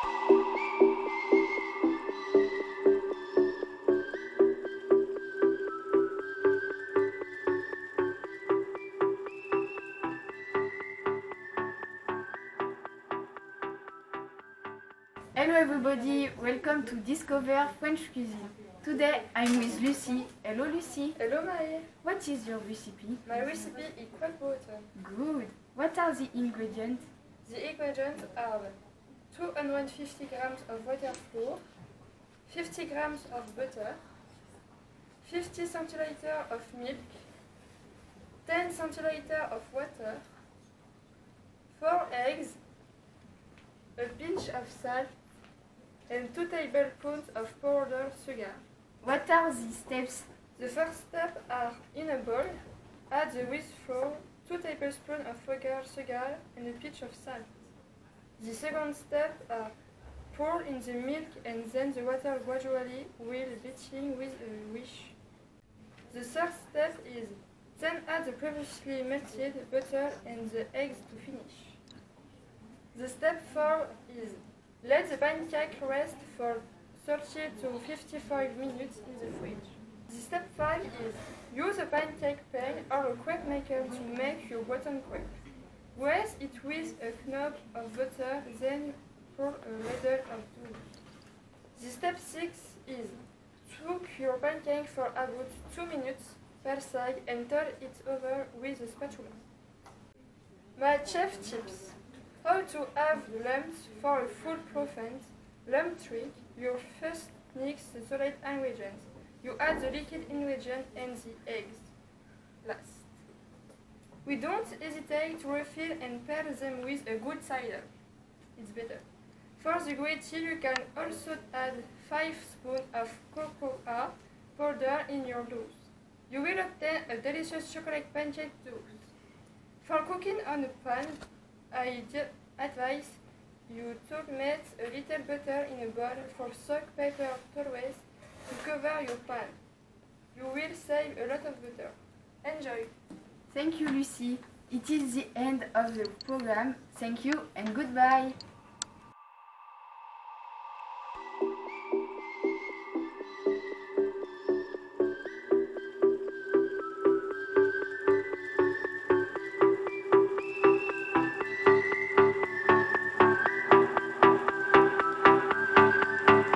Hello everybody, welcome to Discover French Cuisine. Today I'm with Lucie. Hello Lucie. Hello Marie, What is your recipe? my recipe is water. Good. What are the ingredients? The ingredients are 250 grams of water flour, 50 grams of butter, 50 centiliters of milk, 10 centiliters of water, 4 eggs, a pinch of salt, and 2 tablespoons of powdered sugar. What are the steps? The first step are in a bowl, add the wheat flour, 2 tablespoons of powdered sugar and a pinch of salt. The second step are pour in the milk and then the water gradually while beating with a whisk. The third step is then add the previously melted butter and the eggs to finish. The step 4 is let the pancake rest for 30 to 55 minutes in the fridge. The step 5 is use a pancake pan or a cake maker to make your button cake. Grease it with a knob of butter, then pour a ladle of dough. The step 6 is cook your pancake for about 2 minutes per side and turn it over with a spatula. My chef tips. How to have the lumps for a full profit. Lump trick. You first mix the solid ingredients. You add the liquid ingredient and the eggs. Last. We don't hesitate to refill and pair them with a good cider. It's better. For the gravy, you can also add 5 spoons of cocoa powder in your dough. You will obtain a delicious chocolate pancake dough. For cooking on a pan, I advise you to melt a little butter in a bowl for soak paper towels to cover your pan. You will save a lot of butter. Enjoy! Thank you, Lucie. It is the end of the program. Thank you and goodbye.